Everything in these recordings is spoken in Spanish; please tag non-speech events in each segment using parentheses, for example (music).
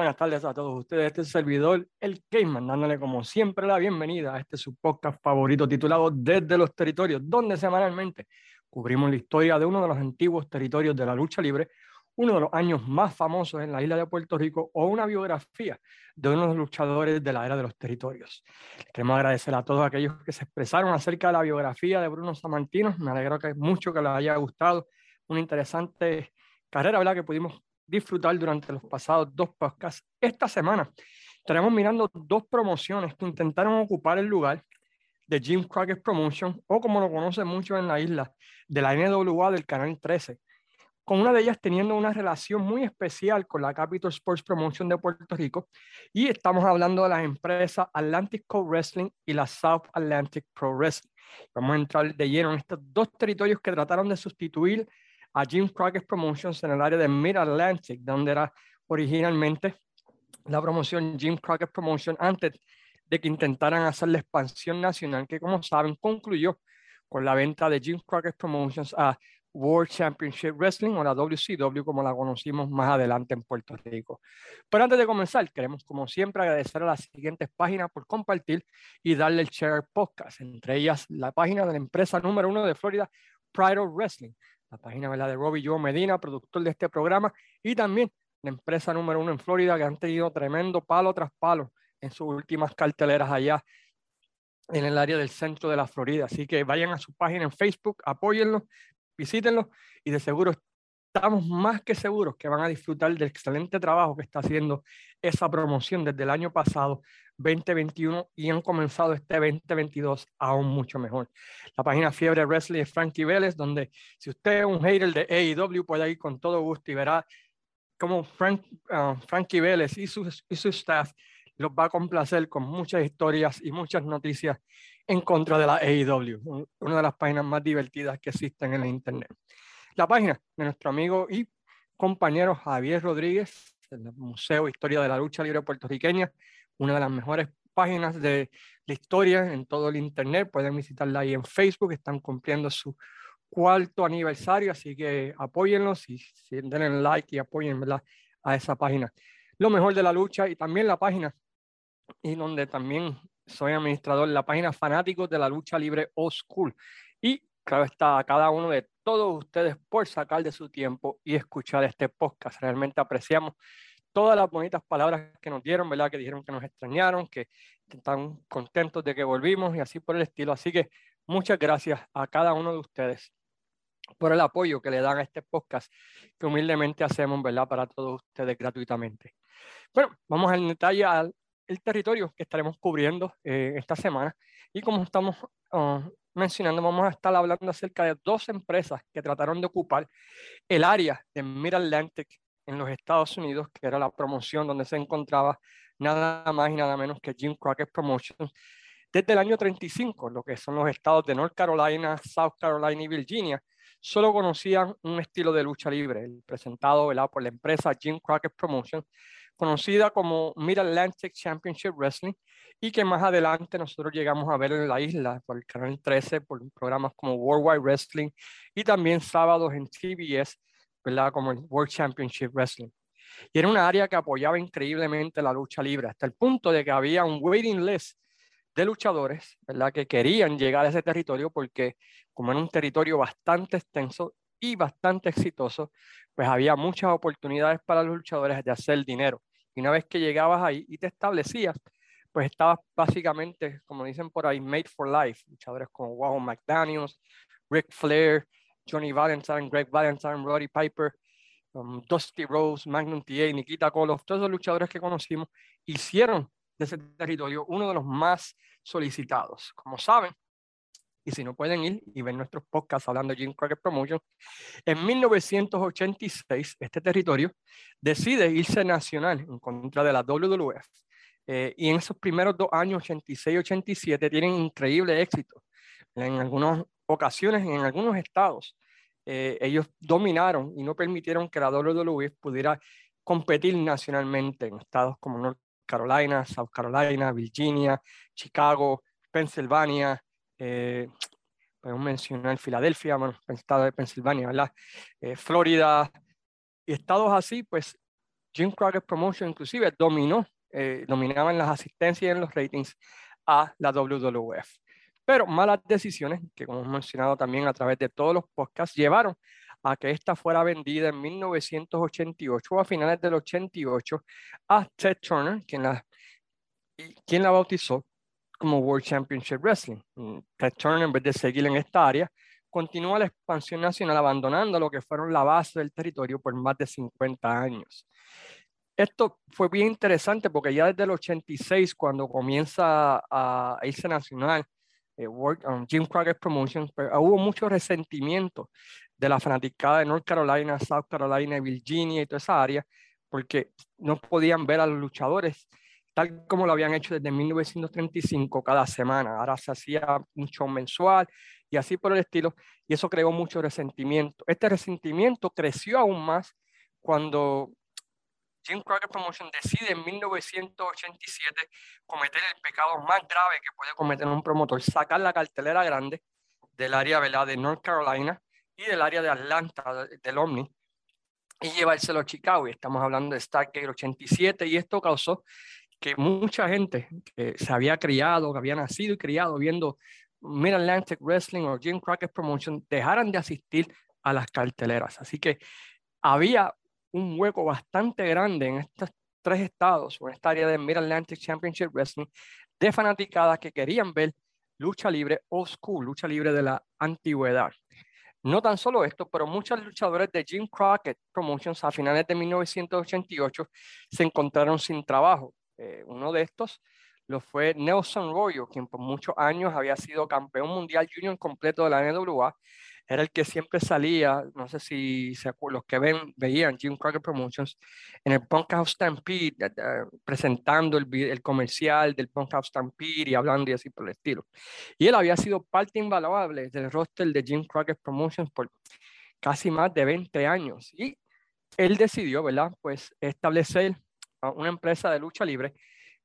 Buenas tardes a todos ustedes. Este servidor, el Cayman, dándole como siempre la bienvenida a este su podcast favorito titulado Desde los Territorios, donde semanalmente cubrimos la historia de uno de los antiguos territorios de la lucha libre, uno de los años más famosos en la isla de Puerto Rico o una biografía de uno de los luchadores de la era de los territorios. Queremos agradecer a todos aquellos que se expresaron acerca de la biografía de Bruno Samantino. Me alegro que mucho que les haya gustado. Una interesante carrera, ¿verdad? Que pudimos disfrutar durante los pasados dos podcasts. Esta semana estaremos mirando dos promociones que intentaron ocupar el lugar de Jim Crockett Promotion, o como lo conocen mucho en la isla, de la NWA del Canal 13, con una de ellas teniendo una relación muy especial con la Capital Sports Promotion de Puerto Rico, y estamos hablando de las empresas Atlantic Co Wrestling y la South Atlantic Pro Wrestling. Vamos a entrar de lleno en estos dos territorios que trataron de sustituir a Jim Crockett Promotions en el área de Mid-Atlantic, donde era originalmente la promoción Jim Crockett Promotion antes de que intentaran hacer la expansión nacional, que como saben concluyó con la venta de Jim Crockett Promotions a World Championship Wrestling o la WCW como la conocimos más adelante en Puerto Rico. Pero antes de comenzar, queremos como siempre agradecer a las siguientes páginas por compartir y darle el share podcast, entre ellas la página de la empresa número uno de Florida, Pride of Wrestling, la página ¿verdad? de Robbie Joe Medina, productor de este programa, y también la empresa número uno en Florida que han tenido tremendo palo tras palo en sus últimas carteleras allá en el área del centro de la Florida. Así que vayan a su página en Facebook, apóyenlo, visítenlo y de seguro estamos más que seguros que van a disfrutar del excelente trabajo que está haciendo esa promoción desde el año pasado 2021 y han comenzado este 2022 aún mucho mejor. La página Fiebre Wrestling es Frankie Vélez, donde si usted es un hater de AEW puede ir con todo gusto y verá cómo Frank, uh, Frankie Vélez y su, y su staff los va a complacer con muchas historias y muchas noticias en contra de la AEW, una de las páginas más divertidas que existen en el Internet. La página de nuestro amigo y compañero Javier Rodríguez, del Museo Historia de la Lucha Libre Puertorriqueña, una de las mejores páginas de la historia en todo el Internet. Pueden visitarla ahí en Facebook, están cumpliendo su cuarto aniversario, así que apóyenlos y, denle like y apoyen a esa página. Lo mejor de la lucha y también la página, y donde también soy administrador, la página Fanáticos de la Lucha Libre Old School. Y claro está a cada uno de todos ustedes por sacar de su tiempo y escuchar este podcast. Realmente apreciamos todas las bonitas palabras que nos dieron, ¿verdad? Que dijeron que nos extrañaron, que están contentos de que volvimos y así por el estilo. Así que muchas gracias a cada uno de ustedes por el apoyo que le dan a este podcast que humildemente hacemos, ¿verdad? Para todos ustedes gratuitamente. Bueno, vamos al detalle al el territorio que estaremos cubriendo eh, esta semana. Y como estamos ah, mencionando, vamos a estar hablando acerca de dos empresas que trataron de ocupar el área de Mid-Atlantic en los Estados Unidos, que era la promoción donde se encontraba nada más y nada menos que Jim Crockett Promotions, desde el año 35, lo que son los estados de North Carolina, South Carolina y Virginia, solo conocían un estilo de lucha libre, el presentado por la empresa Jim Crockett Promotions, conocida como Mid Atlantic Championship Wrestling y que más adelante nosotros llegamos a ver en la isla por el canal 13, por programas como Worldwide Wrestling y también sábados en CBS ¿verdad? Como el World Championship Wrestling. Y era una área que apoyaba increíblemente la lucha libre, hasta el punto de que había un waiting list de luchadores, ¿verdad? Que querían llegar a ese territorio porque como era un territorio bastante extenso y bastante exitoso, pues había muchas oportunidades para los luchadores de hacer dinero. Y una vez que llegabas ahí y te establecías, pues estabas básicamente, como dicen por ahí, made for life. Luchadores como Wow McDaniels, Rick Flair, Johnny Valentine, Greg Valentine, Roddy Piper, um, Dusty Rose, Magnum TA, Nikita Koloff, todos los luchadores que conocimos hicieron de ese territorio uno de los más solicitados. Como saben, y si no pueden ir y ver nuestros podcasts hablando de Jim Crockett Promotion, en 1986 este territorio decide irse nacional en contra de la WWF. Eh, y en esos primeros dos años, 86 y 87, tienen increíble éxito. En algunas ocasiones, en algunos estados, eh, ellos dominaron y no permitieron que la WWE pudiera competir nacionalmente en estados como North Carolina, South Carolina, Virginia, Chicago, Pennsylvania, eh, podemos mencionar Filadelfia, bueno, estado de Pensilvania, ¿verdad? Eh, Florida, y estados así, pues Jim Crockett Promotion inclusive dominó, eh, dominaban las asistencias y en los ratings a la WWF. Pero malas decisiones, que como hemos mencionado también a través de todos los podcasts, llevaron a que esta fuera vendida en 1988 o a finales del 88 a Ted Turner, quien la, quien la bautizó como World Championship Wrestling. Mm, Ted Turner, en vez de seguir en esta área, continúa la expansión nacional abandonando lo que fueron la base del territorio por más de 50 años. Esto fue bien interesante porque ya desde el 86, cuando comienza a irse nacional, eh, um, Jim Crockett Promotions, pero hubo mucho resentimiento de la fanaticada de North Carolina, South Carolina, Virginia y toda esa área, porque no podían ver a los luchadores tal como lo habían hecho desde 1935 cada semana. Ahora se hacía un show mensual y así por el estilo, y eso creó mucho resentimiento. Este resentimiento creció aún más cuando Jim Crockett Promotion decide en 1987 cometer el pecado más grave que puede cometer un promotor, sacar la cartelera grande del área de North Carolina y del área de Atlanta, del Omni, y llevárselo a Chicago. Y estamos hablando de Stargate 87 y esto causó que mucha gente que se había criado, que había nacido y criado viendo Mid Atlantic Wrestling o Jim Crockett Promotion dejaran de asistir a las carteleras. Así que había un hueco bastante grande en estos tres estados o en esta área de Mid Atlantic Championship Wrestling de fanaticadas que querían ver lucha libre old school, lucha libre de la antigüedad. No tan solo esto, pero muchos luchadores de Jim Crockett Promotions a finales de 1988 se encontraron sin trabajo. Eh, uno de estos lo fue Nelson Royo, quien por muchos años había sido campeón mundial junior completo de la NWA. Era el que siempre salía, no sé si se los que ven, veían Jim Crockett Promotions, en el Bunkhouse Stampede, presentando el, el, comercial del Bunkhouse Stampede y hablando y así por el estilo. Y él había sido parte invaluable del roster de Jim Crockett Promotions por casi más de 20 años. Y él decidió, ¿verdad? Pues establecer una empresa de lucha libre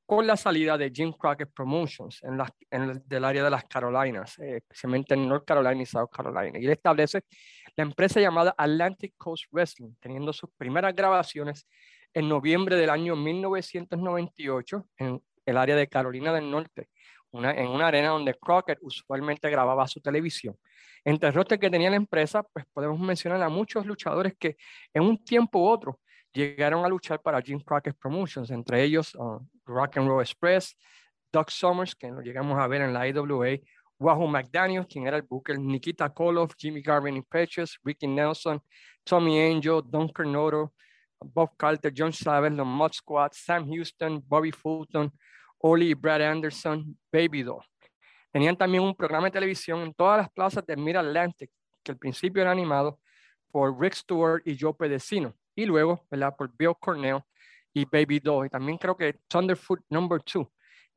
con la salida de Jim Crockett Promotions en, el, área de las Carolinas, eh, especialmente en North Carolina y South Carolina. Y él establece la empresa llamada Atlantic Coast Wrestling, teniendo sus primeras grabaciones en noviembre del año 1998 en el área de Carolina del Norte, en una arena donde Crockett usualmente grababa su televisión. Entre el que tenía la empresa, pues podemos mencionar a muchos luchadores que en un tiempo u otro llegaron a luchar para Jim Crockett Promotions, entre ellos uh, Rock and Roll Express, Doug Summers, que lo llegamos a ver en la IWA, Wahoo McDaniel, quien era el booker, Nikita Koloff, Jimmy Garvin Impetuous, Ricky Nelson, Tommy Angel, Don Carnoto, Bob Carter, John Savage, los Mud Squad, Sam Houston, Bobby Fulton, Oli y Brad Anderson, Baby Doll. Tenían también un programa de televisión en todas las plazas de Mid Atlantic, que al principio era animado por Rick Stewart y Joe Pedecino y luego, ¿verdad? Por Bill Cornell y Baby Doll. Y también creo que Thunderfoot Number 2,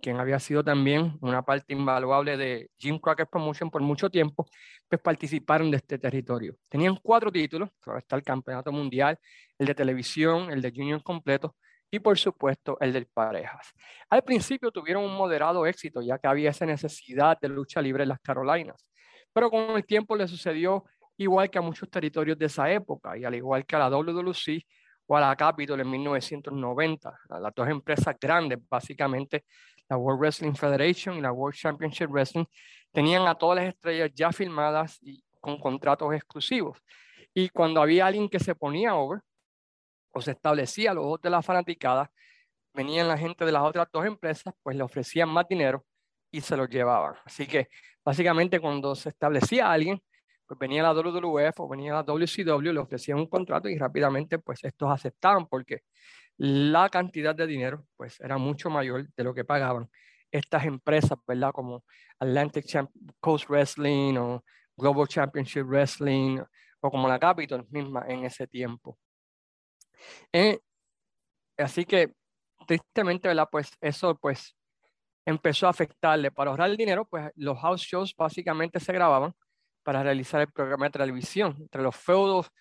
quien había sido también una parte invaluable de Jim Crockett Promotion por mucho tiempo, pues participaron de este territorio. Tenían cuatro títulos, está el Campeonato Mundial, el de televisión, el de Junior completo y por supuesto el de parejas. Al principio tuvieron un moderado éxito, ya que había esa necesidad de lucha libre en las Carolinas, pero con el tiempo le sucedió igual que a muchos territorios de esa época, y al igual que a la WWC o a la Capitol en 1990, las dos empresas grandes, básicamente la World Wrestling Federation y la World Championship Wrestling, tenían a todas las estrellas ya filmadas y con contratos exclusivos. Y cuando había alguien que se ponía over o se establecía a los ojos de la fanaticada, venían la gente de las otras dos empresas, pues le ofrecían más dinero y se los llevaban. Así que básicamente cuando se establecía alguien, pues venía la WWF o venía la WCW, le ofrecían un contrato y rápidamente pues estos aceptaban porque la cantidad de dinero pues era mucho mayor de lo que pagaban estas empresas, ¿verdad? Como Atlantic Coast Wrestling o Global Championship Wrestling o como la Capitol misma en ese tiempo. Eh, así que tristemente, ¿verdad? Pues eso pues empezó a afectarle. Para ahorrar el dinero, pues los house shows básicamente se grababan para realizar el programa de televisión. Entre los feudos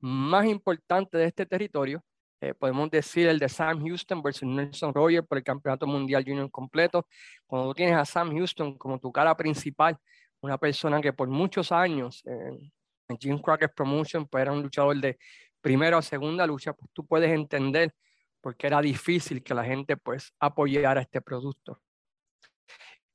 más importantes de este territorio, eh, podemos decir el de Sam Houston versus Nelson Roger por el Campeonato Mundial Junior completo. Cuando tú tienes a Sam Houston como tu cara principal, una persona que por muchos años eh, en Jim Crockett Promotion pues era un luchador de primera o segunda lucha, pues tú puedes entender porque era difícil que la gente pues apoyara este producto.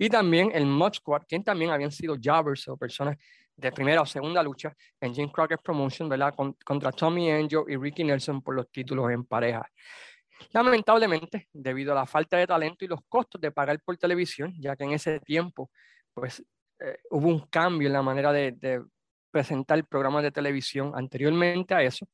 Y también el Mod Squad, quien también habían sido jobbers o personas de primera o segunda lucha en Jim Crockett Promotion, ¿verdad? contra Tommy Angel y Ricky Nelson por los títulos en pareja. Lamentablemente, debido a la falta de talento y los costos de pagar por televisión, ya que en ese tiempo, pues, eh, hubo un cambio en la manera de, de presentar programas de televisión anteriormente a eso,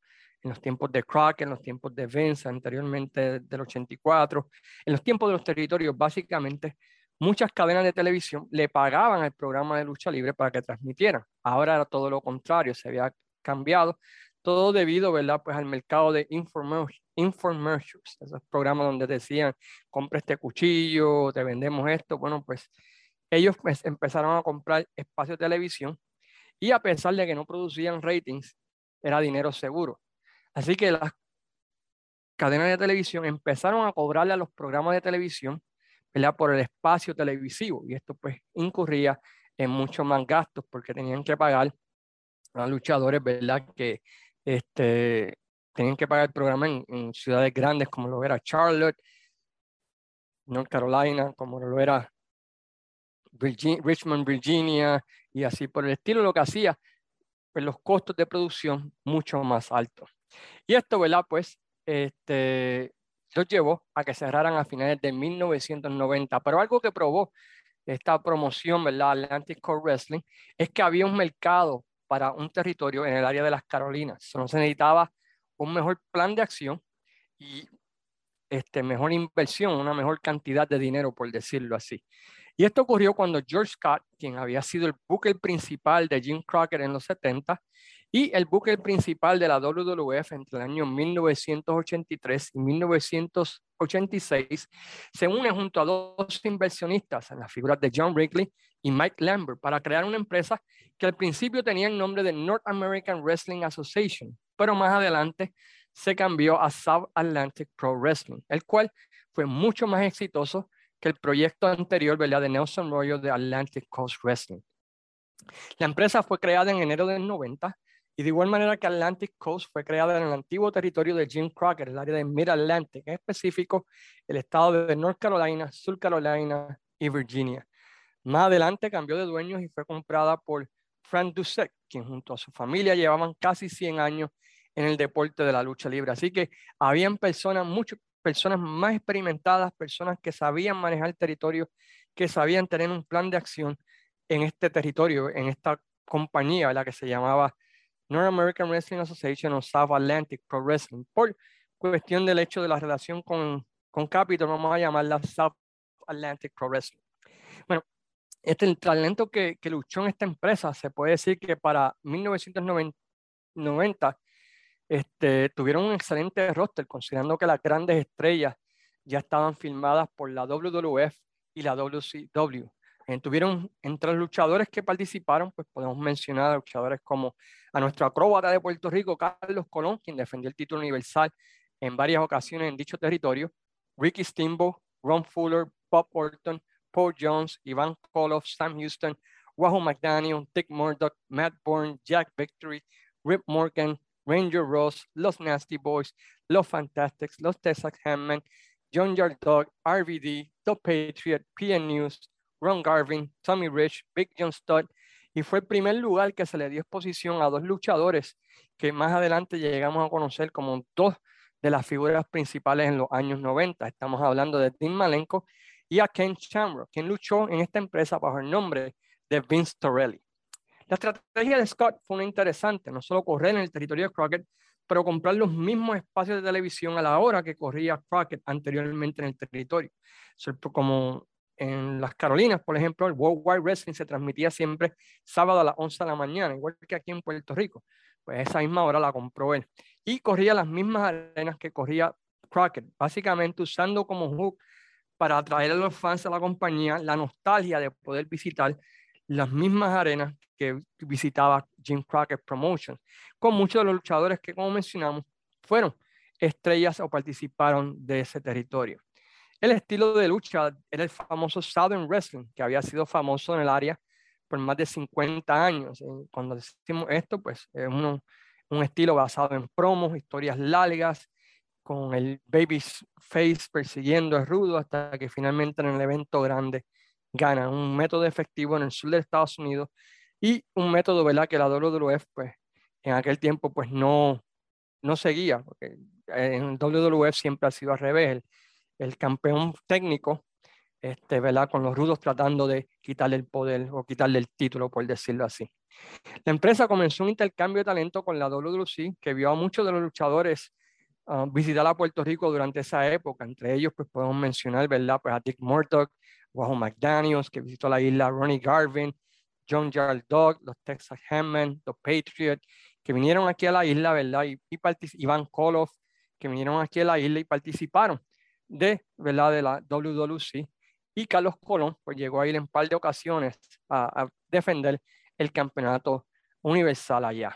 en los tiempos de Crockett, en los tiempos de Vince, anteriormente del 84, en los tiempos de los territorios, básicamente muchas cadenas de televisión le pagaban al programa de lucha libre para que transmitieran. Ahora era todo lo contrario, se había cambiado, todo debido, ¿verdad? Pues al mercado de infomercials, esos programas donde decían, compra este cuchillo, te vendemos esto. Bueno, pues ellos pues, empezaron a comprar espacio de televisión y a pesar de que no producían ratings, era dinero seguro. Así que las cadenas de televisión empezaron a cobrarle a los programas de televisión por el espacio televisivo y esto pues incurría en muchos más gastos porque tenían que pagar a luchadores, ¿verdad? Que este, tenían que pagar el programa en, ciudades grandes como lo era Charlotte, North Carolina, como lo era Richmond, Virginia y así por el estilo, lo que hacía pues los costos de producción mucho más altos. Y esto, ¿verdad? Pues este, los llevó a que cerraran a finales de 1990. Pero algo que probó esta promoción, ¿verdad? Atlantic Core Wrestling, es que había un mercado para un territorio en el área de las Carolinas. Solo se necesitaba un mejor plan de acción y este, mejor inversión, una mejor cantidad de dinero, por decirlo así. Y esto ocurrió cuando George Scott, quien había sido el buque principal de Jim Crockett en los 70, y el buque principal de la WWF entre el año 1983 y 1986 se une junto a dos inversionistas en las figuras de John Wrigley y Mike Lambert para crear una empresa que al principio tenía el nombre de North American Wrestling Association, pero más adelante se cambió a South Atlantic Pro Wrestling, el cual fue mucho más exitoso que el proyecto anterior ¿verdad? de Nelson Royal de Atlantic Coast Wrestling. La empresa fue creada en enero del 90 y de igual manera que Atlantic Coast fue creada en el antiguo territorio de Jim Crockett, el área de Mid-Atlantic, en específico el estado de North Carolina, South Carolina y Virginia. Más adelante cambió de dueños y fue comprada por Frank Dusek, quien junto a su familia llevaban casi 100 años en el deporte de la lucha libre. Así que habían personas, muchas personas más experimentadas, personas que sabían manejar territorio, que sabían tener un plan de acción en este territorio, en esta compañía, la que se llamaba North American Wrestling Association o South Atlantic Pro Wrestling. Por cuestión del hecho de la relación con, con Capitol, vamos a llamarla South Atlantic Pro Wrestling. Bueno, este, el talento que, que luchó en esta empresa, se puede decir que para 1990 este, tuvieron un excelente roster, considerando que las grandes estrellas ya estaban filmadas por la WWF y la WCW. Tuvieron entre los luchadores que participaron, pues podemos mencionar a luchadores como a nuestro acróbata de Puerto Rico, Carlos Colón, quien defendió el título universal en varias ocasiones en dicho territorio, Ricky Steamboat, Ron Fuller, Bob Orton, Paul Jones, Ivan Koloff, Sam Houston, Wahoo McDaniel, Dick Murdoch, Matt Bourne, Jack Victory, Rip Morgan, Ranger Ross, Los Nasty Boys, Los Fantastics, Los Texas Hammond, John Yard Dog, RVD, The Patriot, PN News, Ron Garvin, Tommy Rich, Big John Studd, y fue el primer lugar que se le dio exposición a dos luchadores que más adelante llegamos a conocer como dos de las figuras principales en los años 90. Estamos hablando de Tim Malenko y a Ken Shamrock, quien luchó en esta empresa bajo el nombre de Vince Torelli. La estrategia de Scott fue una interesante, no solo correr en el territorio de Crockett, pero comprar los mismos espacios de televisión a la hora que corría Crockett anteriormente en el territorio. Como en las Carolinas, por ejemplo, el World Wide Wrestling se transmitía siempre sábado a las 11 de la mañana, igual que aquí en Puerto Rico. Pues esa misma hora la compró él. Y corría las mismas arenas que corría Crockett, básicamente usando como hook para atraer a los fans a la compañía la nostalgia de poder visitar las mismas arenas que visitaba Jim Crockett Promotion, con muchos de los luchadores que, como mencionamos, fueron estrellas o participaron de ese territorio. El estilo de lucha era el famoso Southern Wrestling, que había sido famoso en el área por más de 50 años. Cuando decimos esto, pues es un estilo basado en promos, historias largas con el baby face persiguiendo a Rudo hasta que finalmente en el evento grande gana un método efectivo en el sur de Estados Unidos y un método, ¿verdad? Que la WWF, pues, en aquel tiempo, pues, no, no seguía, porque en el WWF siempre ha sido al revés, el campeón técnico, este, ¿verdad? Con los rudos tratando de quitarle el poder o quitarle el título, por decirlo así. La empresa comenzó un intercambio de talento con la WWC, que vio a muchos de los luchadores uh, visitar a Puerto Rico durante esa época. Entre ellos, pues podemos mencionar, ¿verdad? Pues a Dick Murdoch, Wahoo McDaniels, que visitó la isla, Ronnie Garvin, John Jarl Dog, los Texas Hammond, los Patriots, que vinieron aquí a la isla, ¿verdad? Y, y Iván Koloff, que vinieron aquí a la isla y participaron de, ¿verdad? De la WWC. Y Carlos Colón, pues llegó a ir en un par de ocasiones a, defender el campeonato universal allá.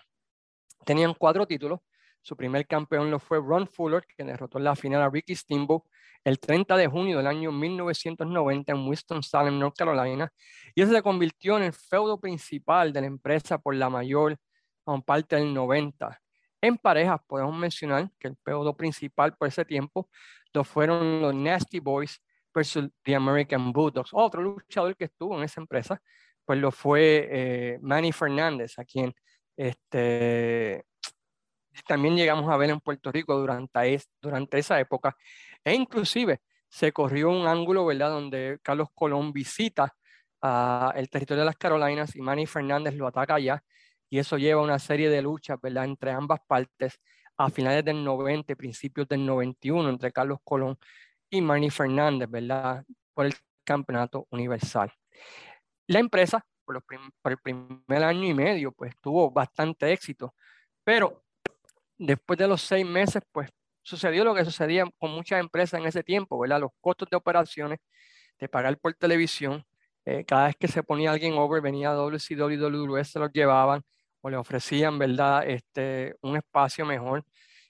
Tenían cuatro títulos. Su primer campeón lo fue Ron Fuller, que derrotó en la final a Ricky Steamboat el 30 de junio del año 1990 en Winston-Salem, North Carolina, y ese se convirtió en el feudo principal de la empresa por la mayor parte del 90. En parejas podemos mencionar que el feudo principal por ese tiempo fueron los Nasty Boys versus The American Bulldogs. Otro luchador que estuvo en esa empresa, pues lo fue eh, Manny Fernández, a quien este, también llegamos a ver en Puerto Rico durante, esa época. E inclusive se corrió un ángulo, ¿verdad?, donde Carlos Colón visita el territorio de las Carolinas y Manny Fernández lo ataca allá. Y eso lleva a una serie de luchas, ¿verdad?, entre ambas partes a finales del 90, principios del 91, entre Carlos Colón y Manny Fernández, ¿verdad?, por el campeonato universal. La empresa, por, por el primer año y medio, pues tuvo bastante éxito, pero después de los seis meses, pues sucedió lo que sucedía con muchas empresas en ese tiempo, ¿verdad? Los costos de operaciones, de pagar por televisión, eh, cada vez que se ponía alguien over, venía WCW, se los llevaban o le ofrecían, ¿verdad? Este, un espacio mejor,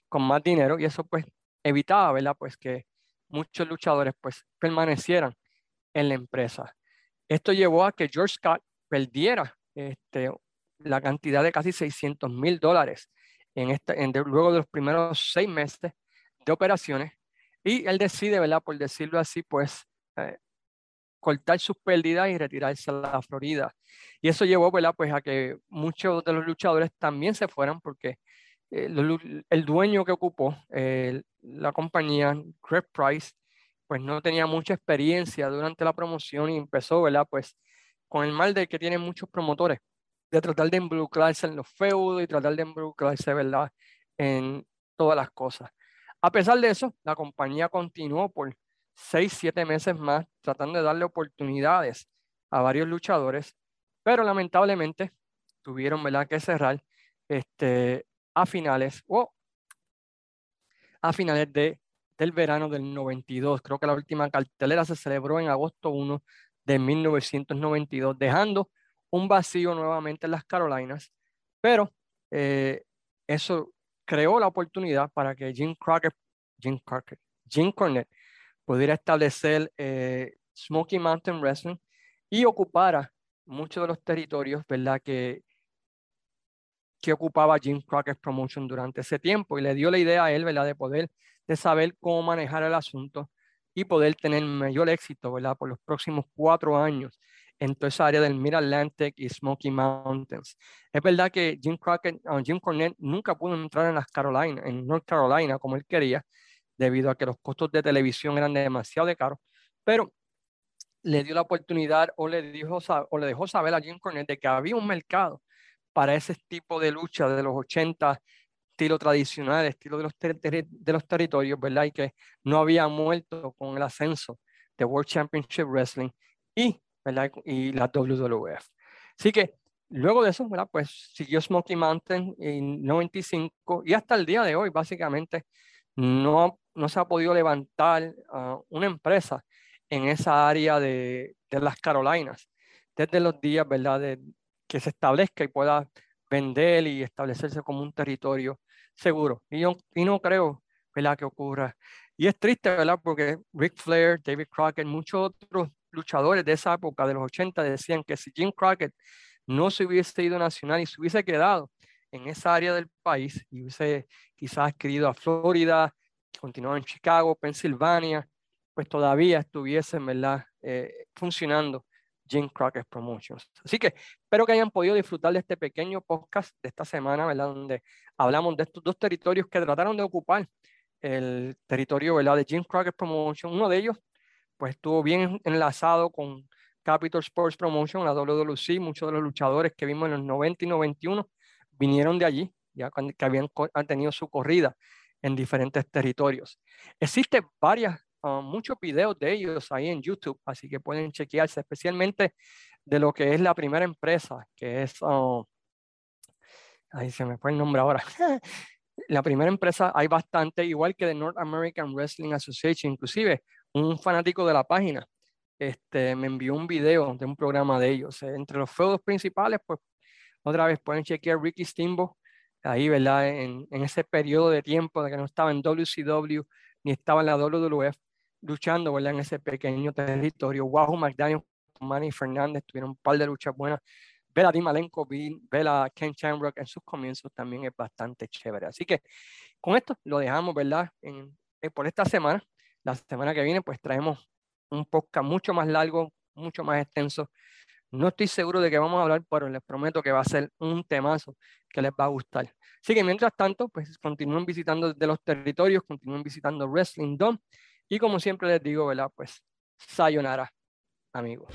con más dinero, y eso pues evitaba, ¿verdad? Pues que muchos luchadores pues permanecieran en la empresa. Esto llevó a que George Scott perdiera este, la cantidad de casi 600 mil dólares en esta, en luego de los primeros seis meses de operaciones y él decide, ¿verdad? Por decirlo así, pues eh, cortar sus pérdidas y retirarse a la Florida. Y eso llevó, ¿verdad? Pues a que muchos de los luchadores también se fueran porque eh, el dueño que ocupó eh, la compañía, Craig Price, pues no tenía mucha experiencia durante la promoción y empezó, ¿verdad? Pues con el mal de que tienen muchos promotores, de tratar de involucrarse en los feudos y tratar de involucrarse, ¿verdad? En todas las cosas. A pesar de eso, la compañía continuó por seis, siete meses más tratando de darle oportunidades a varios luchadores, pero lamentablemente tuvieron ¿verdad? que cerrar este, a finales o a finales de, del verano del 92. Creo que la última cartelera se celebró en agosto 1 de 1992, dejando un vacío nuevamente en las Carolinas, pero eh, eso creó la oportunidad para que Jim Crockett, Jim Crockett, Jim Cornette pudiera establecer eh, Smoky Mountain Wrestling y ocupara muchos de los territorios, ¿verdad? Que, que ocupaba Jim Crockett Promotion durante ese tiempo y le dio la idea a él, ¿verdad? De poder, de saber cómo manejar el asunto y poder tener mayor éxito, ¿verdad? Por los próximos cuatro años en toda esa área del Mid-Atlantic y Smoky Mountains. Es verdad que Jim Crockett, uh, Jim Cornette nunca pudo entrar en las Carolina, en North Carolina como él quería, debido a que los costos de televisión eran demasiado caros, pero le dio la oportunidad o le, dijo, o le dejó saber a Jim Cornette de que había un mercado para ese tipo de lucha de los 80, estilo tradicional, estilo de los, de los territorios, ¿verdad? Y que no había muerto con el ascenso de World Championship Wrestling y y la WWF. Así que luego de eso, ¿verdad? Pues siguió Smoky Mountain en 95 y hasta el día de hoy, básicamente, no, no se ha podido levantar ah, una empresa en esa área de, de, las Carolinas desde los días, ¿verdad? De, que se establezca y pueda vender y establecerse como un territorio seguro. Y, yo, y no creo, ¿verdad? Que ocurra. Y es triste, ¿verdad? Porque Rick Flair, David Crockett, muchos otros luchadores de esa época, de los 80, decían que si Jim Crockett no se hubiese ido nacional y se hubiese quedado en esa área del país y hubiese quizás querido a Florida, continuaba en Chicago, Pensilvania, pues todavía estuviesen, ¿verdad? Eh, funcionando Jim Crockett Promotions. Así que espero que hayan podido disfrutar de este pequeño podcast de esta semana, ¿verdad? Donde hablamos de estos dos territorios que trataron de ocupar el territorio, ¿verdad? De Jim Crockett Promotions. Uno de ellos, pues estuvo bien enlazado con Capital Sports Promotion, la WWC. Muchos de los luchadores que vimos en los 90 y 91 vinieron de allí, ya que habían tenido su corrida en diferentes territorios. Existen varias muchos videos de ellos ahí en YouTube, así que pueden chequearse, especialmente de lo que es la primera empresa, que es, uh, ahí se me fue el nombre ahora. (laughs) la primera empresa hay bastante, igual que de North American Wrestling Association, inclusive un fanático de la página este, me envió un video de un programa de ellos. Entre los feudos principales, pues otra vez pueden chequear Ricky Steamboat, ahí, ¿verdad? En, en, ese periodo de tiempo de que no estaba en WCW ni estaba en la WWF, luchando ¿verdad? en ese pequeño territorio. Wahoo McDaniel, Manny Fernández tuvieron un par de luchas buenas. Ver a Dimalenko, ver a Ken Shamrock en sus comienzos también es bastante chévere. Así que con esto lo dejamos, ¿verdad? En, eh, por esta semana. La semana que viene, pues traemos un podcast mucho más largo, mucho más extenso. No estoy seguro de que vamos a hablar, pero les prometo que va a ser un temazo que les va a gustar. Así que mientras tanto, pues continúen visitando de los territorios, continúen visitando Wrestling Dome y como siempre les digo, ¿verdad? Pues sayonara, amigos.